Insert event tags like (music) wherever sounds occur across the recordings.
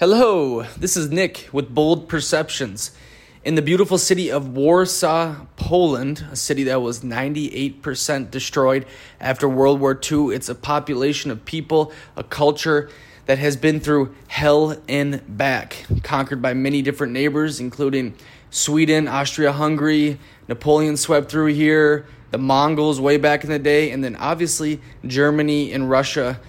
Hello, this is Nick with Bold Perceptions. In the beautiful city of Warsaw, Poland, a city that was 98% destroyed after World War II, it's a population of people, a culture that has been through hell and back, conquered by many different neighbors, including Sweden, Austria Hungary, Napoleon swept through here, the Mongols way back in the day, and then obviously Germany and Russia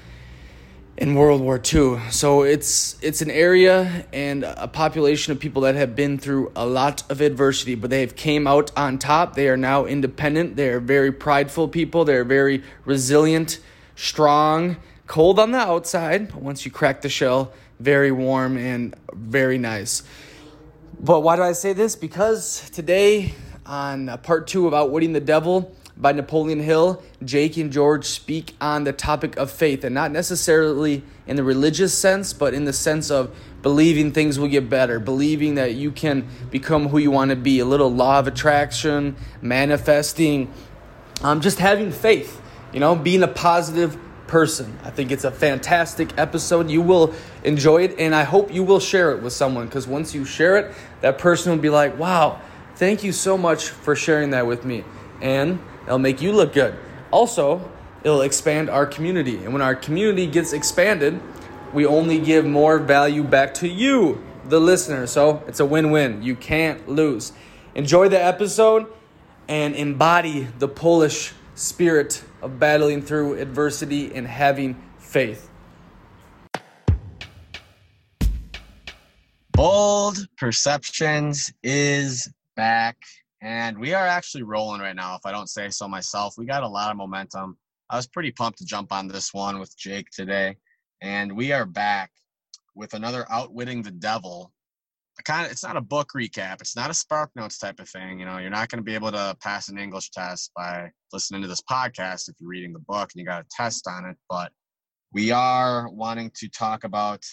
in World War II. So it's it's an area and a population of people that have been through a lot of adversity, but they have came out on top. They are now independent. They are very prideful people. They're very resilient, strong, cold on the outside, but once you crack the shell, very warm and very nice. But why do I say this? Because today on part 2 of Outwitting the Devil, by Napoleon Hill, Jake and George speak on the topic of faith, and not necessarily in the religious sense, but in the sense of believing things will get better, believing that you can become who you want to be, a little law of attraction, manifesting, um, just having faith, you know, being a positive person. I think it's a fantastic episode. You will enjoy it, and I hope you will share it with someone because once you share it, that person will be like, wow, thank you so much for sharing that with me. And It'll make you look good. Also, it'll expand our community. And when our community gets expanded, we only give more value back to you, the listener. So it's a win win. You can't lose. Enjoy the episode and embody the Polish spirit of battling through adversity and having faith. Bold Perceptions is back. And we are actually rolling right now, if I don't say so myself. We got a lot of momentum. I was pretty pumped to jump on this one with Jake today. And we are back with another Outwitting the Devil. Kind of, it's not a book recap. It's not a Spark Notes type of thing. You know, you're not going to be able to pass an English test by listening to this podcast if you're reading the book and you got a test on it. But we are wanting to talk about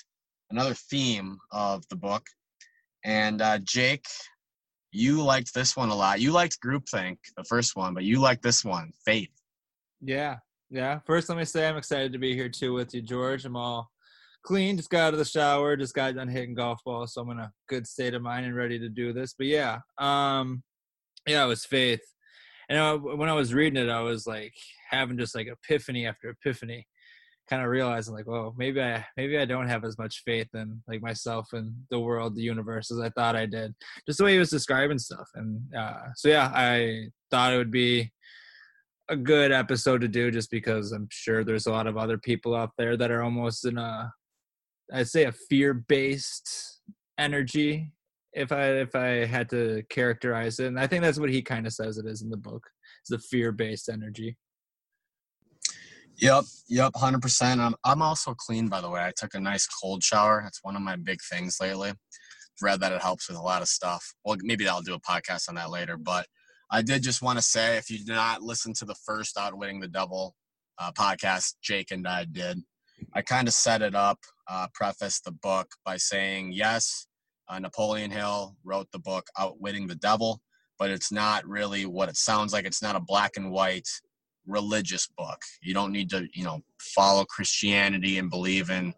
another theme of the book. And uh, Jake, you liked this one a lot. You liked Groupthink, the first one, but you liked this one, Faith. Yeah, yeah. First, let me say I'm excited to be here too with you, George. I'm all clean, just got out of the shower, just got done hitting golf balls, so I'm in a good state of mind and ready to do this. But yeah, um, yeah, it was Faith. And uh, when I was reading it, I was like having just like epiphany after epiphany kind of realizing like, well, maybe I maybe I don't have as much faith in like myself and the world, the universe as I thought I did. Just the way he was describing stuff, and uh, so yeah, I thought it would be a good episode to do just because I'm sure there's a lot of other people out there that are almost in a I'd say a fear based energy if I if I had to characterize it. And I think that's what he kind of says it is in the book. It's the fear based energy. Yep, yep, hundred percent. I'm I'm also clean by the way. I took a nice cold shower. That's one of my big things lately. Read that it helps with a lot of stuff. Well, maybe I'll do a podcast on that later. But I did just want to say, if you did not listen to the first Outwitting the Devil uh, podcast, Jake and I did. I kind of set it up, uh, prefaced the book by saying, yes, uh, Napoleon Hill wrote the book Outwitting the Devil, but it's not really what it sounds like. It's not a black and white religious book. You don't need to, you know, follow Christianity and believe in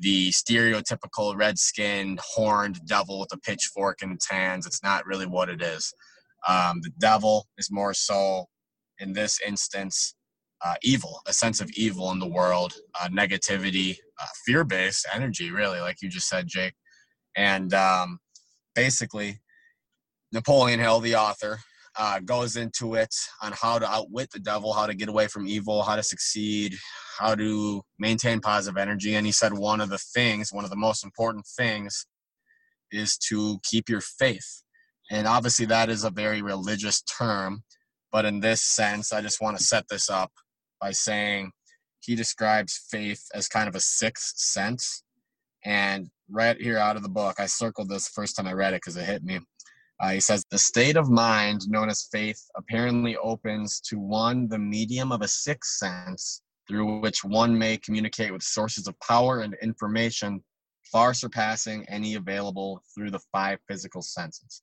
the stereotypical red-skinned, horned devil with a pitchfork in its hands. It's not really what it is. Um, the devil is more so, in this instance, uh, evil, a sense of evil in the world, uh, negativity, uh, fear-based energy, really, like you just said, Jake. And um, basically, Napoleon Hill, the author, uh, goes into it on how to outwit the devil, how to get away from evil, how to succeed, how to maintain positive energy. And he said one of the things, one of the most important things, is to keep your faith. And obviously, that is a very religious term. But in this sense, I just want to set this up by saying he describes faith as kind of a sixth sense. And right here out of the book, I circled this first time I read it because it hit me. Uh, he says the state of mind known as faith apparently opens to one the medium of a sixth sense through which one may communicate with sources of power and information far surpassing any available through the five physical senses.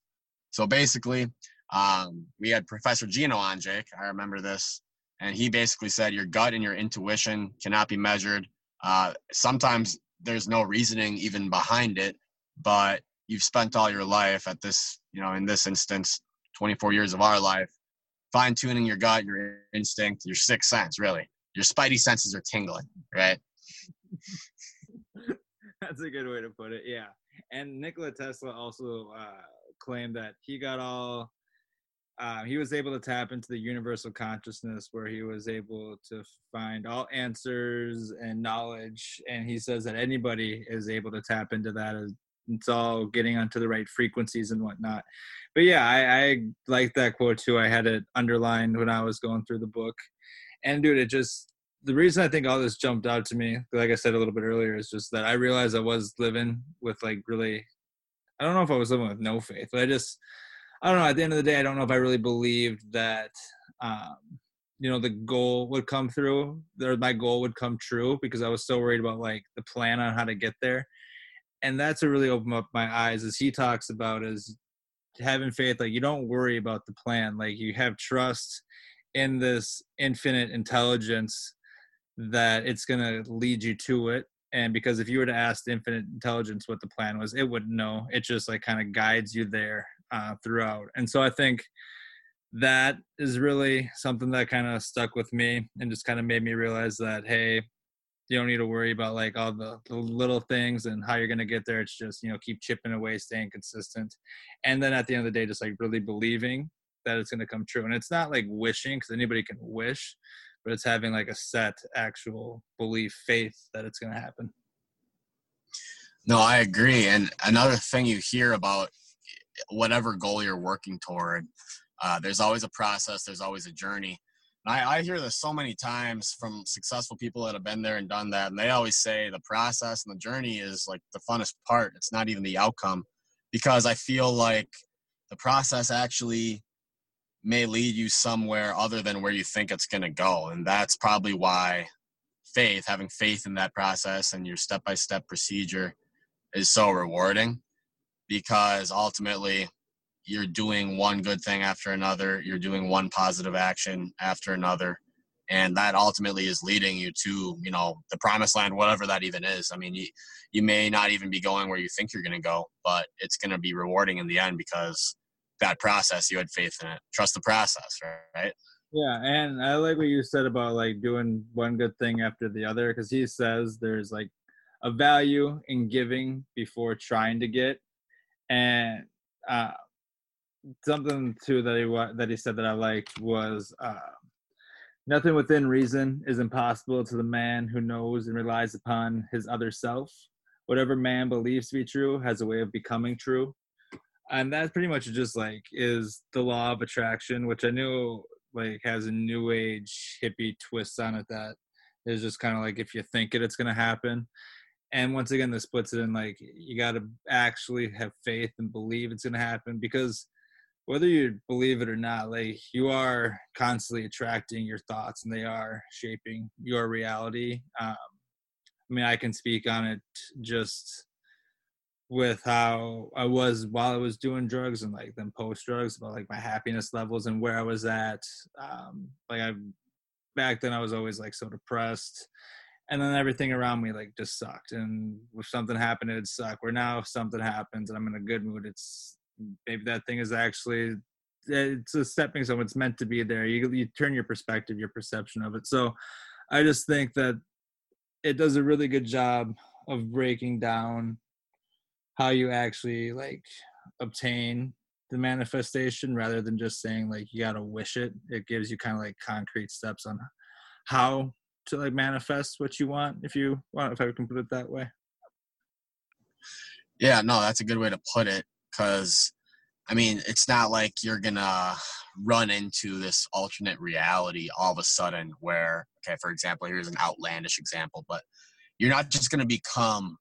So basically, um, we had Professor Gino on, Jake. I remember this. And he basically said your gut and your intuition cannot be measured. Uh, sometimes there's no reasoning even behind it, but you've spent all your life at this, you know, in this instance, 24 years of our life, fine tuning your gut, your instinct, your sixth sense, really. Your spidey senses are tingling, right? (laughs) That's a good way to put it. Yeah. And Nikola Tesla also uh, claimed that he got all uh, he was able to tap into the universal consciousness where he was able to find all answers and knowledge and he says that anybody is able to tap into that it's all getting onto the right frequencies and whatnot but yeah i, I like that quote too i had it underlined when i was going through the book and dude it just the reason i think all this jumped out to me like i said a little bit earlier is just that i realized i was living with like really i don't know if i was living with no faith but i just I don't know. At the end of the day, I don't know if I really believed that, um, you know, the goal would come through, or my goal would come true, because I was still worried about like the plan on how to get there. And that's what really opened up my eyes, as he talks about, is having faith. Like you don't worry about the plan. Like you have trust in this infinite intelligence that it's going to lead you to it and because if you were to ask infinite intelligence what the plan was it wouldn't know it just like kind of guides you there uh, throughout. And so I think that is really something that kind of stuck with me and just kind of made me realize that hey you don't need to worry about like all the, the little things and how you're going to get there it's just you know keep chipping away staying consistent and then at the end of the day just like really believing that it's going to come true and it's not like wishing because anybody can wish but it's having like a set actual belief faith that it's going to happen no i agree and another thing you hear about whatever goal you're working toward. Uh, there's always a process. There's always a journey. I, I hear this so many times from successful people that have been there and done that, and they always say the process and the journey is like the funnest part. It's not even the outcome, because I feel like the process actually may lead you somewhere other than where you think it's going to go, and that's probably why faith, having faith in that process and your step-by-step procedure, is so rewarding because ultimately you're doing one good thing after another, you're doing one positive action after another, and that ultimately is leading you to you know the promised land, whatever that even is. I mean, you you may not even be going where you think you're going to go, but it's going to be rewarding in the end because that process you had faith in it. Trust the process, right? Yeah, and I like what you said about like doing one good thing after the other because he says there's like a value in giving before trying to get and uh, something too that he that he said that I liked was uh, nothing within reason is impossible to the man who knows and relies upon his other self. Whatever man believes to be true has a way of becoming true, and that pretty much just like is the law of attraction, which I knew like has a new age hippie twist on it that is just kind of like if you think it, it's gonna happen and once again this puts it in like you got to actually have faith and believe it's going to happen because whether you believe it or not like you are constantly attracting your thoughts and they are shaping your reality. Um, i mean i can speak on it just with how i was while i was doing drugs and like then post drugs about like my happiness levels and where i was at. Um, like i back then i was always like so depressed and then everything around me like just sucked and if something happened it'd suck. Where now if something happens and i'm in a good mood it's maybe that thing is actually it's a stepping stone it's meant to be there. You, you turn your perspective your perception of it. So i just think that it does a really good job of breaking down how you actually like obtain the manifestation rather than just saying like you got to wish it. It gives you kind of like concrete steps on how to like manifest what you want if you want if i can put it that way. Yeah no that's a good way to put it because i mean it's not like you're gonna run into this alternate reality all of a sudden where okay for example here's an outlandish example but you're not just gonna become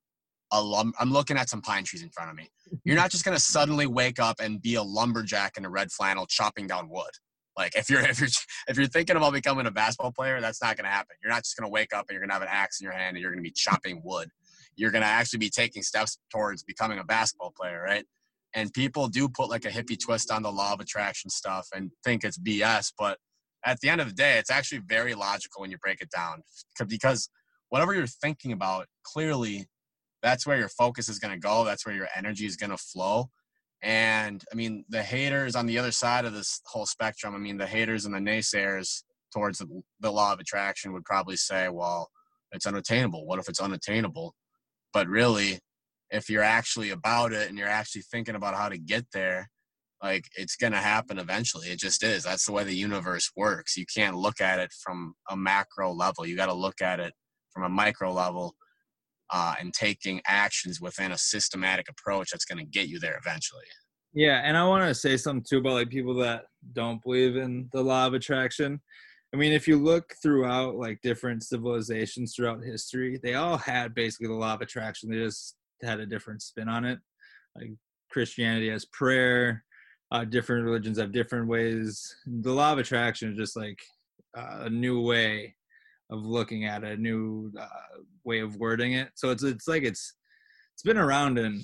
a lum- i'm looking at some pine trees in front of me you're not just gonna suddenly wake up and be a lumberjack in a red flannel chopping down wood like if you're (laughs) if you're if you're thinking about becoming a basketball player, that's not to happen. You're not just to wake up and you're to have an axe in your hand and you're to be chopping wood. You're to actually be taking steps towards becoming a basketball player, right? And people do put like a hippie twist on the law of attraction stuff and think it's BS, but at the end of the day, it's actually very logical when you break it down because whatever you're thinking about clearly that's where your focus is going to go. That's where your energy is going to flow. And I mean, the haters on the other side of this whole spectrum, I mean, the haters and the naysayers towards the, the law of attraction would probably say, well, it's unattainable. What if it's unattainable? But really, if you're actually about it and you're actually thinking about how to get there, like it's going to happen eventually. It just is. That's the way the universe works. You can't look at it from a macro level. You got to look at it from a micro level uh, and taking actions within a systematic approach that's going to get you there eventually. Yeah, and I want to say something too about like people that don't believe in the law of attraction. I mean, if you look throughout like different civilizations throughout history, they all had basically the law of attraction. They just had a different spin on it. Like Christianity has prayer, uh, different religions have different ways. The law of attraction is just like uh, a new way of looking at it, a new uh, way of wording it. So it's it's like it's it's been around in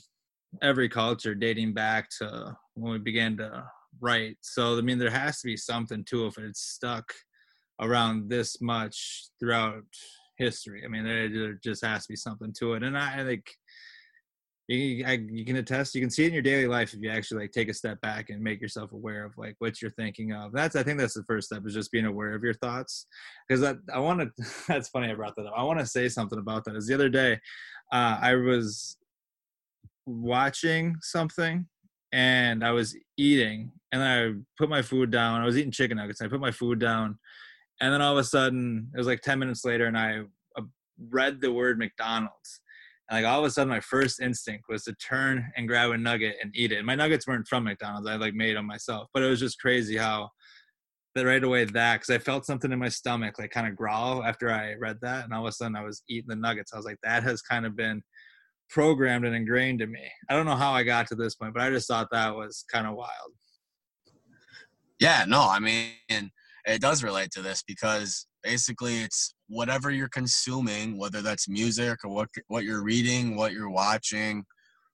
every culture dating back to when we began to write. So I mean, there has to be something to it if it's stuck around this much throughout history. I mean, there, there just has to be something to it, and I, I think you, I, you can attest you can see it in your daily life if you actually like take a step back and make yourself aware of like what you're thinking of. That's i think that's the first step is just being aware of your thoughts. Because that i want to (laughs) that's funny i brought that up. I want to say something about that is the other day uh, i was watching something and i was eating and i put my food down i was eating chicken nuggets i put my food down and then all of a sudden it was like 10 minutes later and i uh, read the word mcdonald's like all of a sudden, my first instinct was to turn and grab a nugget and eat it. And my nuggets weren't from McDonald's; I like made them myself. But it was just crazy how that right away that because I felt something in my stomach like kind of growl after I read that, and all of a sudden I was eating the nuggets. I was like, that has kind of been programmed and ingrained in me. I don't know how I got to this point, but I just thought that was kind of wild. Yeah, no, I mean, it does relate to this because basically it's whatever you're consuming, whether that's music or what what you're reading, what you're watching,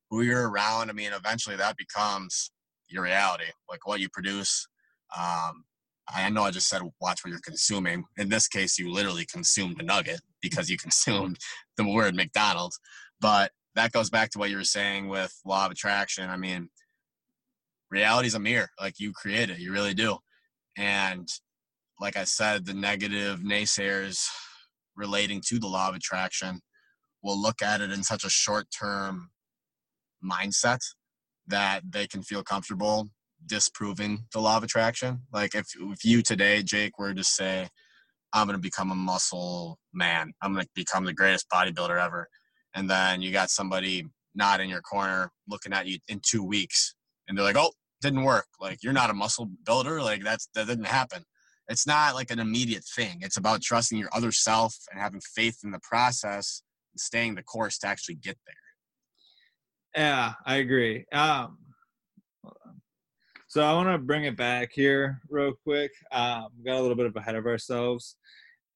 who you're around. I mean, eventually that becomes your reality, like what you produce. Um, I know I just said watch what you're consuming. In this case, you literally consumed a nugget because you (laughs) consumed the word McDonald's. But that goes back to what you were saying with law of attraction. I mean, reality is a mirror. Like you create it, you really do. And like I said, the negative naysayers relating to the law of attraction will look at it in such a short term mindset that they can feel comfortable disproving the law of attraction. Like if, if you today, Jake, were to say, I'm going to become a muscle man, I'm going to become the greatest bodybuilder ever. And then you got somebody not in your corner looking at you in two weeks and they're like, oh, didn't work. Like you're not a muscle builder. Like that's, that didn't happen it's not like an immediate thing. It's about trusting your other self and having faith in the process and staying the course to actually get there. Yeah, I agree. Um, so I want to bring it back here real quick. Um, we got a little bit of ahead of ourselves,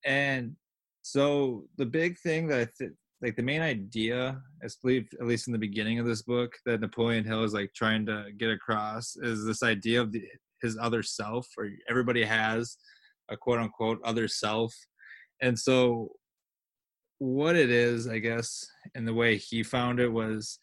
and so the big thing that I like the main idea, I believe, at least in the beginning of this book, that Napoleon Hill is like trying to get across is this idea of the his other self or everybody has a quote unquote other self. And so what it is i guess and the way he found it was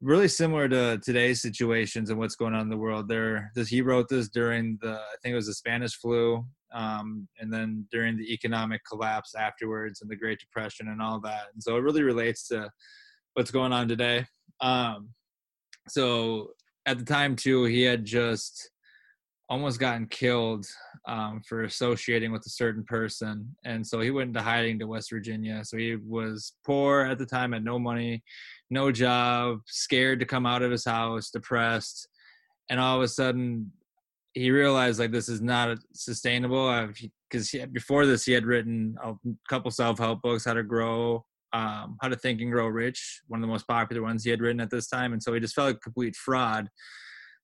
really similar to today's situations and what's going on in the world. There this he wrote this during the i think it was the spanish flu um, and then during the economic collapse afterwards and the great depression and all that. And so it really relates to what's going on today. Um, so at the time too he had just almost gotten killed um, for associating with a certain person. And so he went into hiding to West Virginia. So he was poor at the time, had no money, no job, scared to come out of his house, depressed. And all of a sudden, he realized like this is not sustainable because before this he had written a couple self-help books how to grow um, how to think and grow rich one of the most popular ones he had written at this time and so he just felt like a complete fraud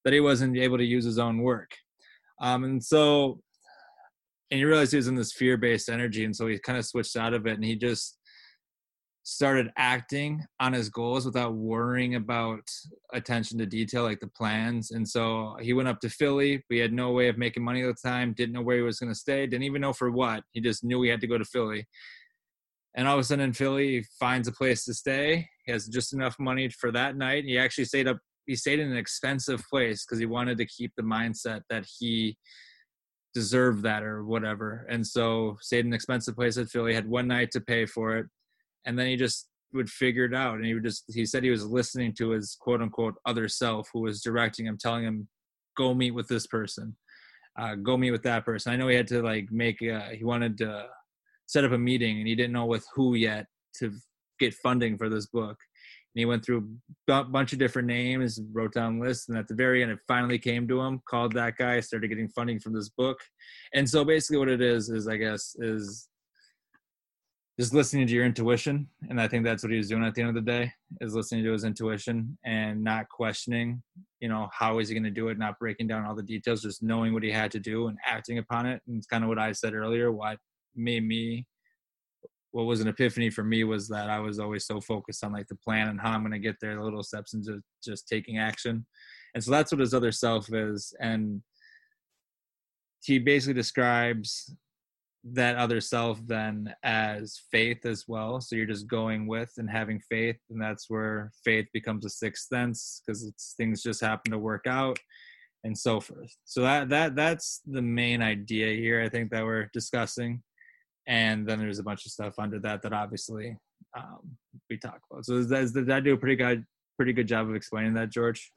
that he wasn't able to use his own work um, and so, and he realized he was in this fear based energy. And so he kind of switched out of it and he just started acting on his goals without worrying about attention to detail like the plans. And so he went up to Philly. We had no way of making money at the time, didn't know where he was going to stay, didn't even know for what. He just knew he had to go to Philly. And all of a sudden in Philly, he finds a place to stay. He has just enough money for that night. He actually stayed up. He stayed in an expensive place because he wanted to keep the mindset that he deserved that or whatever. And so stayed in an expensive place at Philly. Had one night to pay for it, and then he just would figure it out. And he would just. He said he was listening to his quote unquote other self who was directing him, telling him, "Go meet with this person." Uh, go meet with that person. I know he had to like make. A, he wanted to set up a meeting, and he didn't know with who yet to get funding for this book. And he went through a bunch of different names, wrote down lists, and at the very end, it finally came to him. Called that guy, started getting funding from this book, and so basically, what it is is, I guess, is just listening to your intuition, and I think that's what he was doing at the end of the day is listening to his intuition and not questioning, you know, how is he going to do it, not breaking down all the details, just knowing what he had to do and acting upon it. And it's kind of what I said earlier. What made me what was an epiphany for me was that I was always so focused on like the plan and how I'm going to get there, the little steps into just taking action. And so that's what his other self is. And he basically describes that other self then as faith as well. So you're just going with and having faith. And that's where faith becomes a sixth sense because it's things just happen to work out and so forth. So that, that, that's the main idea here. I think that we're discussing and then there's a bunch of stuff under that that obviously um, we talk about. So does, does that do a pretty good pretty good job of explaining that, George?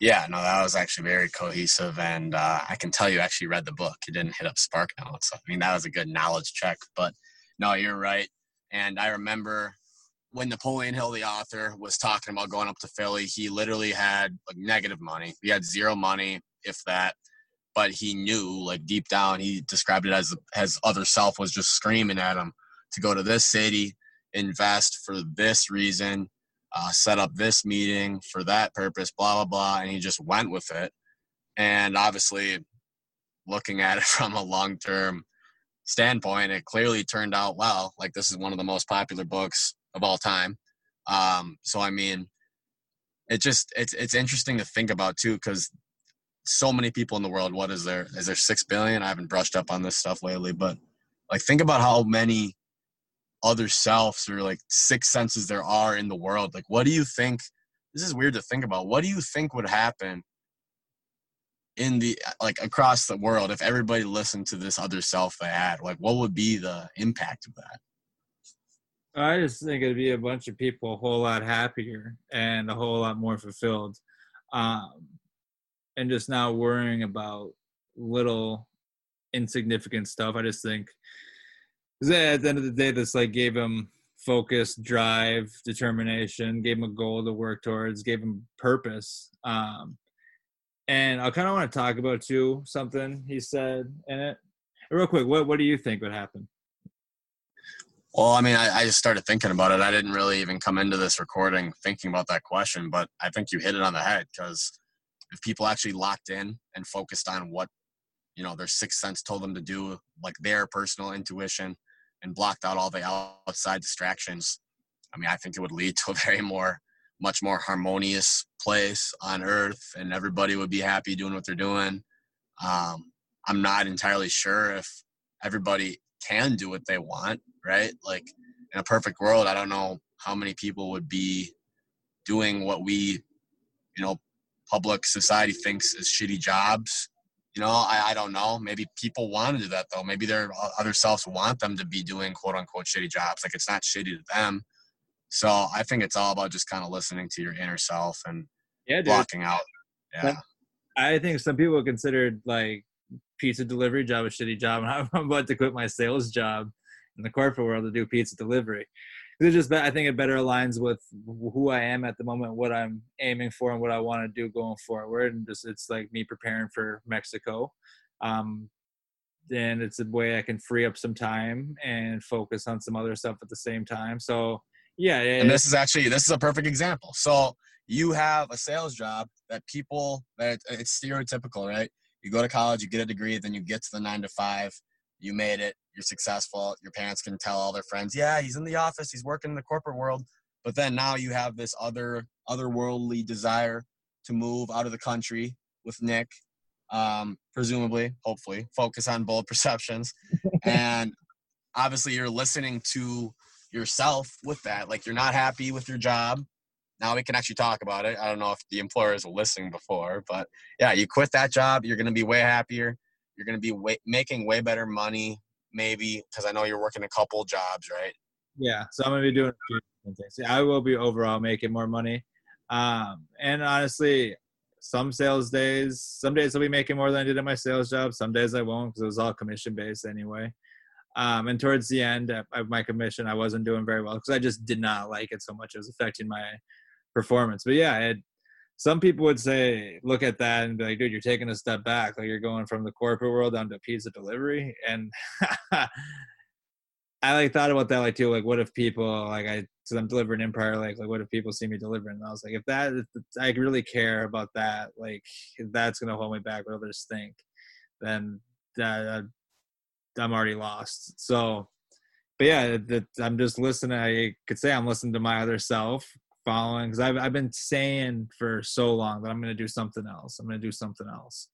Yeah, no, that was actually very cohesive, and uh, I can tell you actually read the book. You didn't hit up Spark Notes. I mean, that was a good knowledge check. But no, you're right. And I remember when Napoleon Hill, the author, was talking about going up to Philly, he literally had like negative money. He had zero money, if that but he knew like deep down he described it as his other self was just screaming at him to go to this city invest for this reason uh, set up this meeting for that purpose blah blah blah and he just went with it. And obviously looking at it (laughs) from a long term standpoint it clearly turned out well. Like this is one of the most popular books of all time. Um, so i mean it just it's it's interesting to think about too because so many people in the world. What is there? Is there six billion? I haven't brushed up on this stuff lately, but like think about how many other selves or like six senses there are in the world. Like, what do you think? This is weird to think about. What do you think would happen in the like across the world if everybody listened to this other self they had? Like, what would be the impact of that? I just think it'd be a bunch of people a whole lot happier and a whole lot more fulfilled. Um, and just not worrying about little insignificant stuff. I just think at the end of the day, this like gave him focus, drive, determination, gave him a goal to work towards, gave him purpose. Um, and I kind of want to talk about too something he said in it. Real quick, what what do you think would happen? Well, I mean, I, I, just started thinking about it. I didn't really even come into this recording thinking about that question, but I think you hit it on the head because if people actually locked in and focused on what you know their sixth sense told them to do like their personal intuition and blocked out all the outside distractions i mean i think it would lead to a (laughs) very more much more harmonious place on earth and everybody would be happy doing what they're doing. Um, i'm not entirely sure if everybody can do what they want right? Like in a perfect world i don't know how many people would be doing what we you know public society thinks is shitty jobs. You know, I, I don't know. Maybe people want to do that though. Maybe their uh, other selves want them to be doing quote unquote shitty jobs. Like it's not shitty to them. So I think it's all about just kind of listening to your inner self and yeah, blocking out. Yeah. I think some people considered like pizza delivery job a shitty job, and (laughs) I'm about to quit my sales job in the corporate world to do pizza delivery it just I think it better aligns with who I am at the moment, what I'm aiming for, and what I want to do going forward. And just it's like me preparing for Mexico. Um, and it's a way I can free up some time and focus on some other stuff at the same time. So yeah, and this is actually this is a perfect example. So you have a sales job that people that it's stereotypical, right? You go to college, you get a degree, then you get to the nine to five, you made it, you're successful, your parents can tell all their friends, yeah, he's in the office, he's working in the corporate world. But then now you have this other otherworldly desire to move out of the country with Nick, um, presumably, hopefully, focus on bold (laughs) perceptions. and obviously you're listening to yourself with that. Like you're not happy with your job. Now we can actually talk about it. I don't know if the employers were listening before, but yeah, you quit that job. You're going to be way happier. You're going to be way, making way better money, maybe because I know you're working a couple jobs, right? Yeah, so I'm gonna be doing things. Yeah, I will be overall making more money. Um, and honestly, some sales days, some days I'll be making more than I did at my sales job. Some days I won't because it was all commission based anyway. Um, and towards the end of my commission, I wasn't doing very well because I just did not like it so much. It was affecting my performance. But yeah, it, some people would say, look at that and be like, dude, you're taking a step back. Like you're going from the corporate world down to pizza delivery. And (laughs) I like thought about that like too. Like, what if people like I, because I'm delivering in Prior Lake. Like, what if people see me delivering? And I was like, if that, if I really care about that, like, if that's gonna hold me back, what others think, then that I'm already lost. So, but yeah, that I'm just listening. I could say I'm listening to my other self, following because I've I've been saying for so long that I'm gonna do something else. I'm gonna do something else,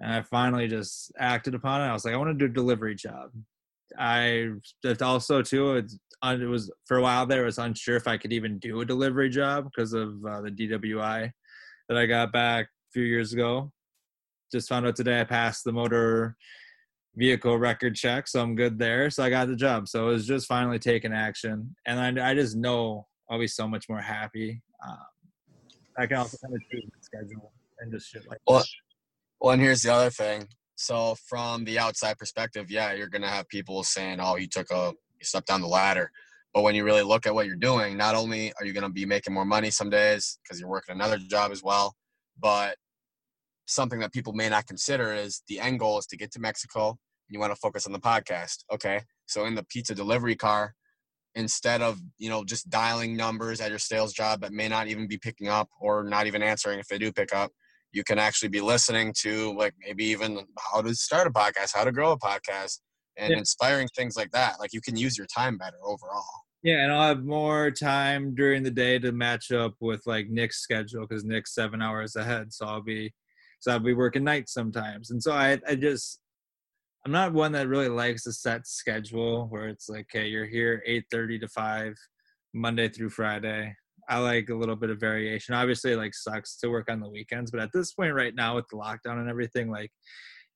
and I finally just acted upon it. I was like, I want to do a delivery job. I also too it, it was for a while there I was unsure if I could even do a delivery job because of uh, the DWI that I got back a few years ago. Just found out today I passed the motor vehicle record check, so I'm good there. So I got the job. So it was just finally taking action, and I, I just know I'll be so much more happy. Um, I can also kind of choose my schedule and just shit like. Well, well, and here's the other thing. So from the outside perspective, yeah, you're gonna have people saying, "Oh, you took a you stepped down the ladder," but when you really look at what you're doing, not only are you gonna be making more money some days because you're working another job as well, but something that people may not consider is the end goal is to get to Mexico and you want to focus on the podcast. Okay. So in the pizza delivery car, instead of, you know, just dialing numbers at your sales job that may not even be picking up or not even answering if they do pick up, you can actually be listening to like maybe even how to start a podcast, how to grow a podcast, and yeah. inspiring things like that. Like you can use your time better overall. Yeah, and I'll have more time during the day to match up with like Nick's schedule because Nick's seven hours ahead, so I'll be so I'll be working nights sometimes, and so I I just I'm not one that really likes a set schedule where it's like, okay, you're here 8:30 to 5, Monday through Friday. I like a little bit of variation. Obviously, it like sucks to work on the weekends, but at this point right now with the lockdown and everything, like,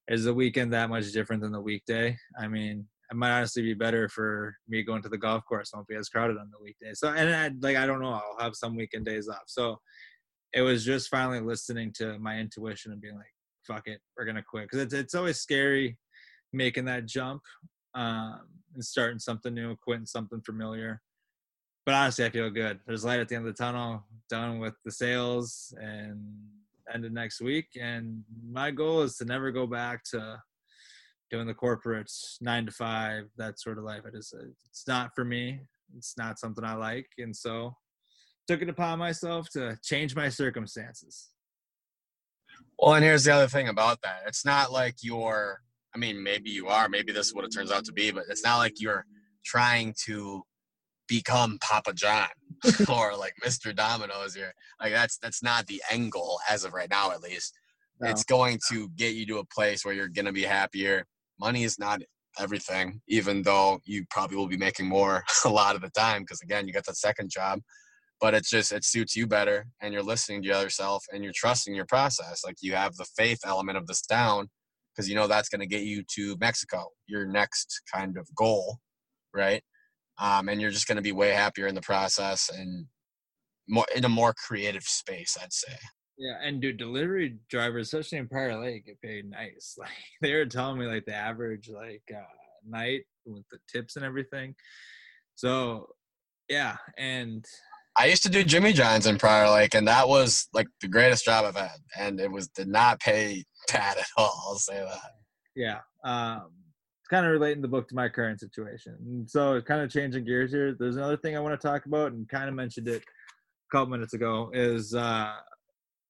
is the weekend that much different than the weekday? I mean, it might honestly be better for me going to the golf course. Won't be as crowded on the weekday. So, and I, like, I don't know. I'll have some weekend days off. So, it was just finally listening to my intuition and being like, "Fuck it, we're gonna quit." Because it's it's always scary making that jump um, and starting something new, quitting something familiar but honestly, I feel good. There's light at the end of the tunnel. Done with the sales and end of next week. And my goal is to never go back to doing the corporate nine to five, that sort of life. I just, it's not for me. It's not something I like. And so took it upon myself to change my circumstances. Well, and here's the other thing about that. It's not like you're, I mean, maybe you are, maybe this is what it turns out to be, but it's not like you're trying to become Papa John (laughs) or like Mr. Domino's here. Like that's that's not the end goal as of right now, at least. No. It's going to get you to a place where you're gonna be happier. Money is not everything, even though you probably will be making more (laughs) a lot of the time because again, you got that second job. But it's just it suits you better, and you're listening to yourself, and you're trusting your process. Like you have the faith element of this down, because you know that's going to get you to Mexico, your next kind of goal, right? um, and you're just going to be way happier in the process and more in a more creative space, I'd say. Yeah, and dude, delivery drivers, especially in Prior Lake, get paid nice. (laughs) Like they were telling me, like the average like uh, night with the tips and everything. So, yeah, and I used to do Jimmy John's in Prior Lake, and that was like the greatest job I've had, and it was did not pay bad at all. I'll say that. Yeah, um, kind of relating the book to my current situation. So kind of changing gears here. There's another thing I want to talk about and kind of mentioned it a couple minutes ago is uh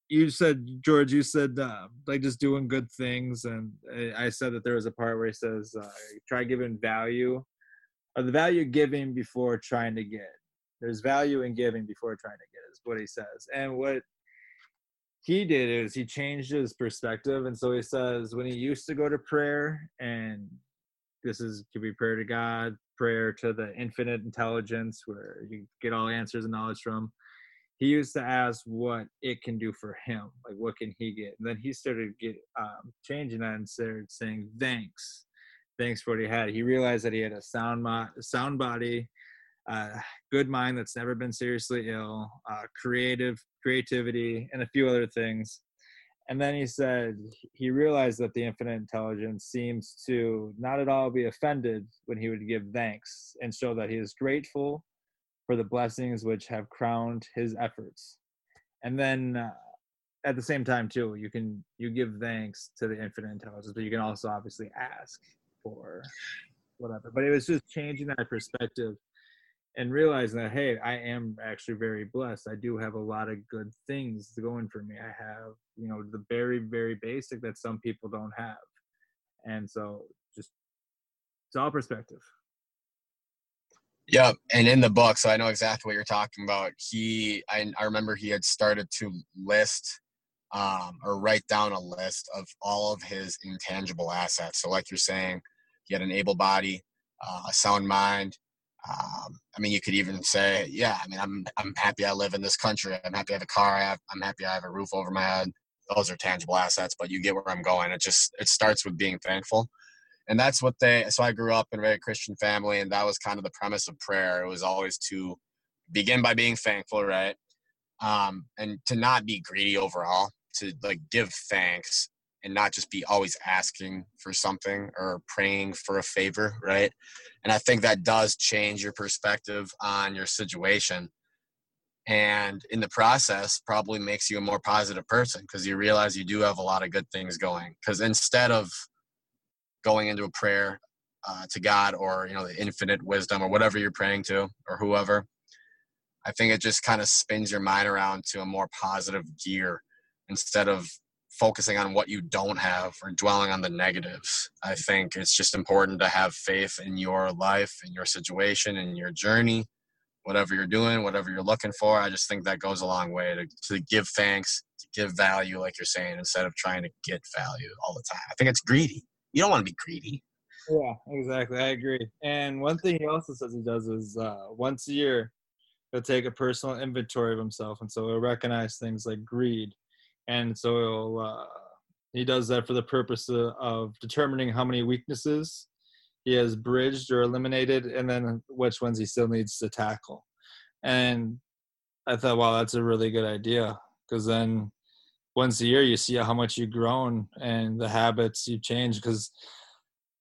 you said George, you said uh, like just doing good things, and I said that there was a part where he says uh, try giving value, or the value giving before trying to get. There's value in giving before trying to get is what he says, and what he did is he changed his perspective, and so he says when he used to go to prayer and this is could be prayer to God, prayer to the infinite intelligence where you get all answers and knowledge from. He used to ask what it can do for him, like what can he get, and then he started get um, changing that and started saying thanks, thanks for what he had. He realized that he had a sound mo- sound body, uh, good mind that's never been seriously ill, uh, creative creativity, and a few other things and then he said he realized that the infinite intelligence seems to not at all be offended when he would give thanks and show that he is grateful for the blessings which have crowned his efforts. And then uh, at the same time too, you can you give thanks to the infinite intelligence, but you can also obviously ask for whatever. But it was just changing that perspective and realizing that hey i am actually very blessed i do have a lot of good things going for me i have you know the very very basic that some people don't have and so just it's all perspective Yep, and in the book, so I know exactly what you're talking about. He, I, I remember he had started to list um, or write down a list of all of his intangible assets. So, like you're saying, he had an able body, uh, a sound mind, um, I mean, you could even say, yeah, I mean, I'm I'm happy I live in this country. I'm happy I have a car. I have, I'm happy I have a roof over my head. Those are tangible assets, but you get where I'm going. It just it starts with being thankful, and that's what they. So I grew up in a very Christian family, and that was kind of the premise of prayer. It was always to begin by being thankful, right? Um, and to not be greedy overall, to like give thanks and not just be always asking for something or praying for a favor, right? And I think that does change your perspective on your situation. And in the process, probably makes you a more positive person because you realize you do have a lot of good things going. Because instead of going into a prayer uh, to God or, you know, the infinite wisdom or whatever you're praying to or whoever, I think it just kind of spins your mind around to a more positive gear instead of focusing on what you don't have or dwelling on the negatives. I think it's just important to have faith in your life, in your situation, in your journey, whatever you're doing, whatever you're looking for. I just think that goes a long way to, to give thanks, to give value, like you're saying, instead of trying to get value all the time. I think it's greedy. You don't want to be greedy. Yeah, exactly. I agree. And one thing he also says he does is uh, once a year, he'll take a personal inventory of himself. And so he'll recognize things like greed, and so uh, he does that for the purpose of, of, determining how many weaknesses he has bridged or eliminated, and then which ones he still needs to tackle. And I thought, wow, that's a really good idea because then once a year you see how much you've grown and the habits you've changed. Because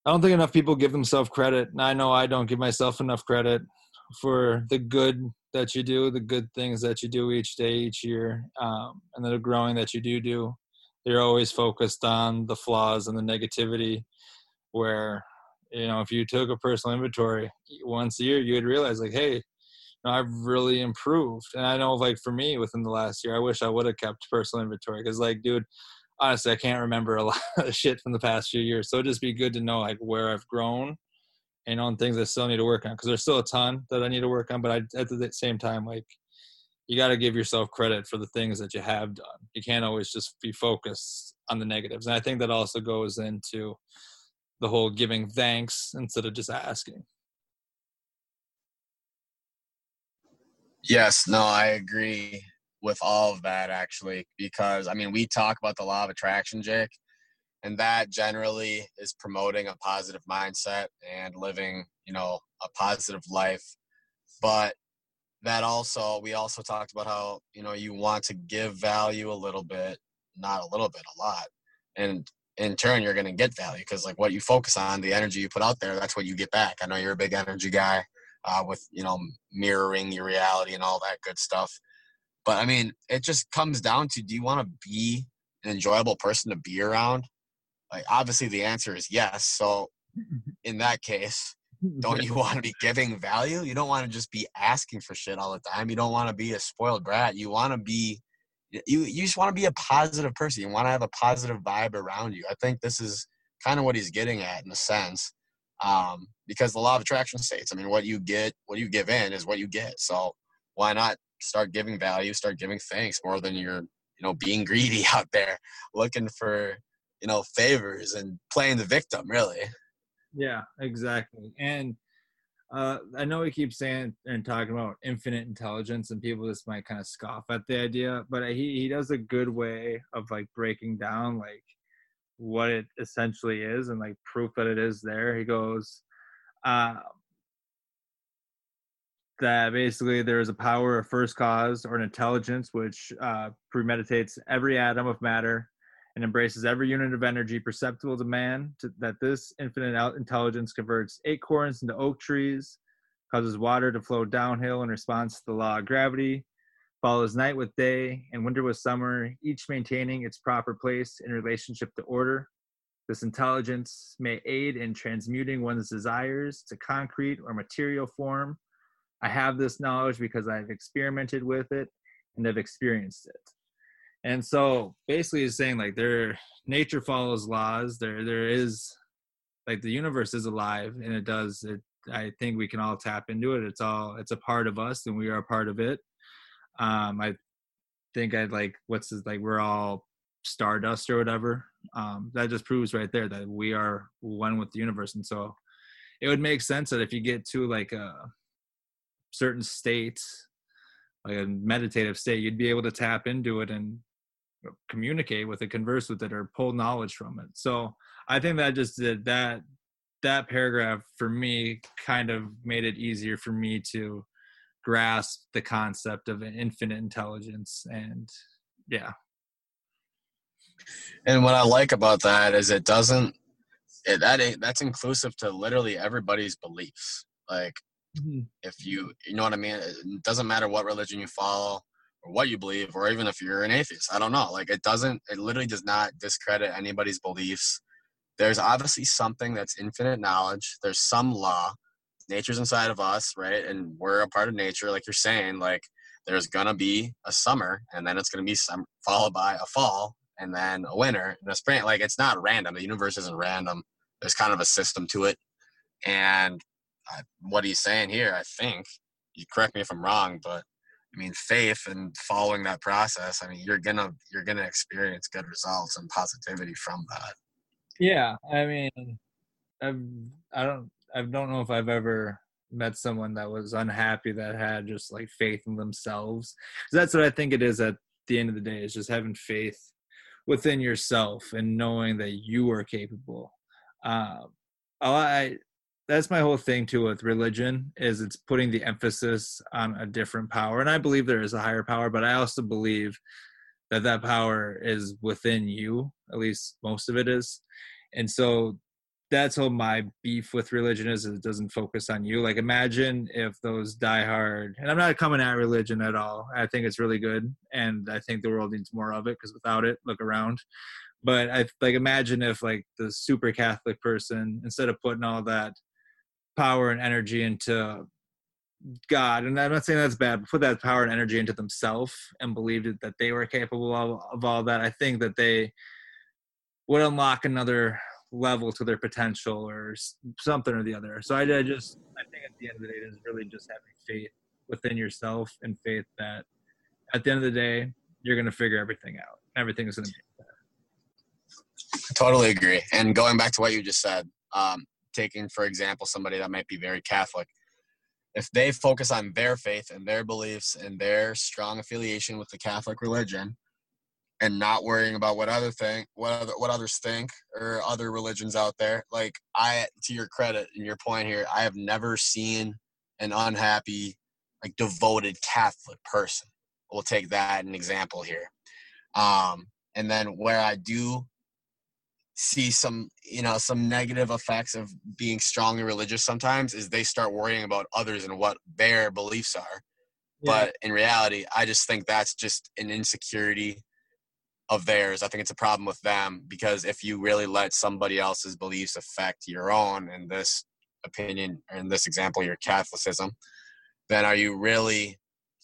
I don't think enough people give themselves credit, and I know I don't give myself enough credit for the good that you do, the good things that you do each day, each year, um, and the growing that you do do. You're always focused on the flaws and the negativity. Where, you know, if you took a personal inventory once a year, you would realize, like, hey, you know, I've really improved. And I know, like, for me, within the last year, I wish I would have kept personal inventory because, like, dude, honestly, I can't remember a lot (laughs) of shit from the past few years. So it'd just be good to know, like, where I've grown and on things I still need to work on because there's still a ton that I need to work on. But I, at the same time, like you got to give yourself credit for the things that you have done. You can't always just be focused on the negatives. And I think that also goes into the whole giving thanks instead of just asking. Yes, no, I agree with all of that actually because I mean we talk about the law of attraction, Jake, and that generally is promoting a positive mindset and living you know a positive life. But that also we also talked about how you know you want to give value a little bit not a little bit a lot and in turn you're going to get value because like what you focus on the energy you put out there that's what you get back. I know you're a big energy guy uh, with you know mirroring your reality and all that good stuff. But i mean it just comes down to do you want to be an enjoyable person to be around like obviously the answer is yes. So (laughs) in that case, don't you (laughs) want to be giving value? You don't want to just be asking for shit all the time. You don't want to be a spoiled brat. You want to be you you just want to be a positive person. You want to have a positive vibe around you. I think this is kind of what he's getting at in a sense. Um, because the law of attraction states, I mean, what you get, what you give in is what you get. So why not start giving value, start giving thanks more than you're, you know, being greedy (laughs) out there looking for you know favors and playing the victim really Yeah, exactly. And uh, I know we keep saying and talking about infinite intelligence, and people just might kind of scoff at the idea, but he he does a good way of like breaking down like what it essentially is and like proof that it is there. He goes, uh, that basically there is a power of first cause or an intelligence which uh, premeditates every atom of matter and embraces every unit of energy perceptible to man, to, that this infinite intelligence converts acorns into oak trees, causes water to flow downhill in response to the law of gravity, follows night with day and winter with summer, each maintaining its proper place in relationship to order. This intelligence may aid in transmuting one's desires to concrete or material form. I have this knowledge because I've experimented with it and have experienced it and so basically he's saying like there nature follows laws. There there is like the universe is alive and it does it i think we can all tap into it. It's all it's a part of us and we are a part of it. Um i think i'd like what's this, like we're all stardust or whatever. Um that just proves right there that we are one with the universe. And so it would make sense that if you get to like a certain state like a meditative state you'd be able to tap into it and communicate with it, converse with it, or pull knowledge from it. So I think that just did that that paragraph for me kind of made it easier for me to grasp the concept of an infinite intelligence and yeah and what i like about that is it doesn't it, that that's inclusive to literally everybody's beliefs like mm-hmm. if you you know what i mean it doesn't matter what religion you follow what you believe, or even if you're an atheist. I don't know. Like it doesn't, it literally does not discredit anybody's beliefs. There's obviously something that's infinite knowledge. There's some law. Nature's inside of us, right? And we're a part of nature, like you're saying. Like there's gonna be a summer, and then it's gonna be some followed by a fall, and then a winter and a spring. Like it's not random. The universe isn't random. There's kind of a system to it. And I, what he's saying here, I think, you correct me if I'm wrong, but I mean, faith and following that process, I mean, you're gonna you're gonna experience good results and positivity from that. Yeah, I mean, I've I don't I don't know if I've ever met someone that was unhappy that had just like faith in themselves. That's what I think it is at the end of the day is just having faith within yourself and knowing that you are capable. Uh, I that's my whole thing too with religion is it's putting the emphasis on a different power. And i believe there is a higher power but i also believe that that power is within you at least most of it is. And so that's how my beef with religion is, is it doesn't focus on you. Like imagine if those diehard and i'm not coming at religion at all. I think it's really good and i think the world needs more of it because without it look around. But i like imagine if like the super catholic person instead of putting all that power and energy into God, and I'm not saying that's bad, but put that power and energy into themselves and believed that they were capable of, of all that, I think that they would unlock another level to their potential or something or the other. So I, I just, I think at the end of the day, is really just having faith within yourself and faith that at the end of the day, you're going to figure everything out. Everything is going to be better. Totally agree. And going back to what you just said, um, taking, for example, somebody that might be very Catholic, if they focus on their faith and their beliefs and their strong affiliation with the Catholic religion, and not worrying about what other think what other, what others think or other religions out there, like I, to your credit and your point here, I have never seen an unhappy, like devoted Catholic person. We'll take that an example here. Um, and then where I do see some you know some negative effects of being strongly religious sometimes is they start worrying about others and what their beliefs are. Yeah. but in reality i just think that's just an insecurity of theirs. I think it's a problem with them because if you really let somebody else's beliefs affect your own in this opinion or in this example your catholicism then are you really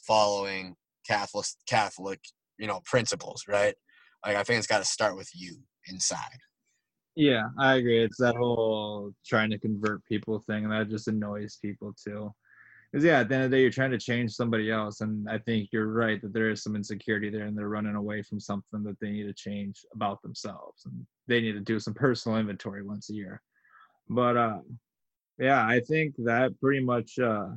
following catholic catholic you know principles right? Like i think it's got to start with you inside yeah, I agree. It's that whole trying to convert people thing, and that just annoys people too. Because yeah, at the end of the day, you're trying to change somebody else, and I think you're right that there is some insecurity there, and they're running away from something that they need to change about themselves, and they need to do some personal inventory once a year. But uh, yeah, I think that pretty much uh,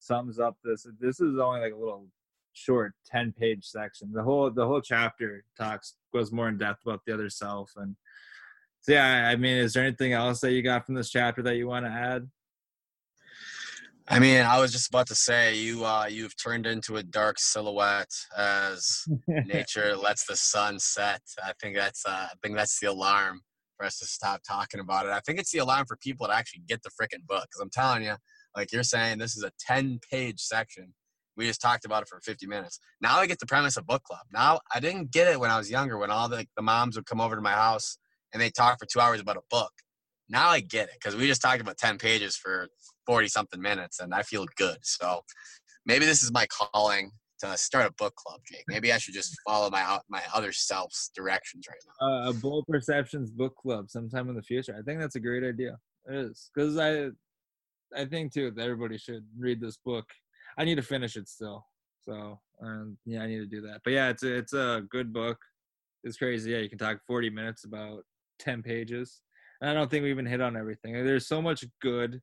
sums up this. This is only like a little short 10 page section. The whole the whole chapter talks goes more in depth about the other self and so yeah, I mean, is there anything else that you got from this chapter that you want to add? I mean, I was just about to say you uh, you've turned into a dark silhouette as (laughs) nature lets the sun set. I think that's uh, I think that's the alarm for us to stop talking about it. I think it's the alarm for people to actually get the freaking book. Because I'm telling you, like you're saying, this is a 10 page section. We just talked about it for 50 minutes. Now I get the premise of book club. Now I didn't get it when I was younger, when all the, the moms would come over to my house and they talk for two hours about a book. Now I get it because we just talked about 10 pages for 40 something minutes and I feel good. So maybe this is my calling to start a book club, Jake. Maybe I should just follow my my other self's directions right now. Uh, a Bold Perceptions book club sometime in the future. I think that's a great idea. It is because I, I think too that everybody should read this book. I need to finish it still, so um, yeah, I need to do that. But yeah, it's a, it's a good book. It's crazy. Yeah, you can talk 40 minutes about 10 pages. And I don't think we even hit on everything. There's so much good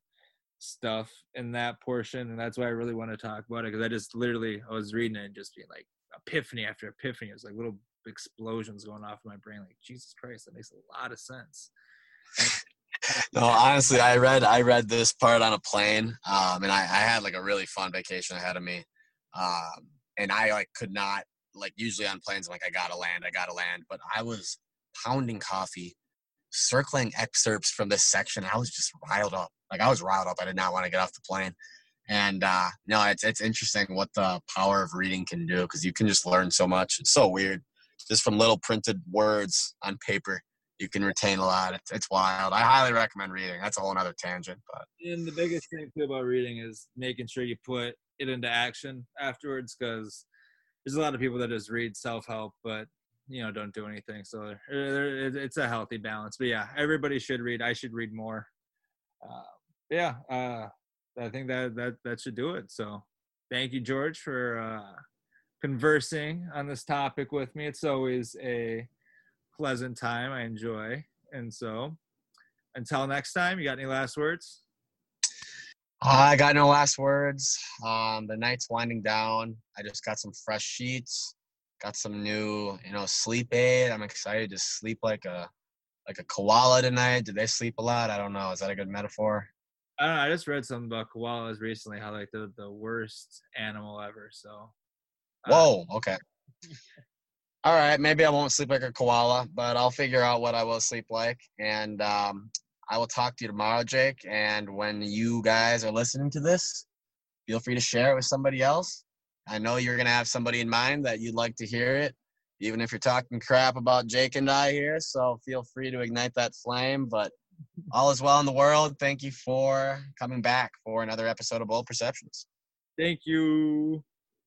stuff in that portion, and that's why I really want to talk about it because I just literally I was reading it and just being like epiphany after epiphany. It was like little explosions going off in my brain. Like Jesus Christ, that makes a lot of sense. (laughs) no, honestly, I read I read this part on a plane, um, and I, I had like a really fun vacation ahead of me, um, and I like could not like usually on planes I'm like I gotta land, I gotta land, but I was pounding coffee circling excerpts from this section. I was just riled up. Like I was riled up. I did not want to get off the plane. And uh, no, it's it's interesting what the power of reading can do because you can just learn so much. It's so weird, just from little printed words on paper. You can retain a lot. It's, it's wild. I highly recommend reading. That's a whole other tangent, but and the biggest thing too about reading is making sure you put it into action afterwards because there's a lot of people that just read self help, but you know don't do anything. So it's a healthy balance. But yeah everybody should read. I should read more. Uh, yeah uh, i think that that that should do it. So thank you george for uh, conversing on this topic with me. It's always a pleasant time. I enjoy. And so until next time you got any last words? I got no last words. Um, the night's winding down. I just got some fresh sheets got some new you know sleep aid. I'm excited to sleep like a like a koala tonight. Do they sleep a lot? I don't know. Is that a good metaphor? I don't know. I just read something about koalas recently how like they're the worst animal ever so uh, whoa okay. All right maybe i won't sleep like a koala but i'll figure out what i will sleep like. And um, i will talk to you tomorrow jake. And when you guys are listening to this feel free to share it with somebody else I know you're going to have somebody in mind that you'd like to hear it, even if you're talking crap about Jake and I here. So feel free to ignite that flame. But all is well in the world. Thank you for coming back for another episode of Bold Perceptions. Thank you.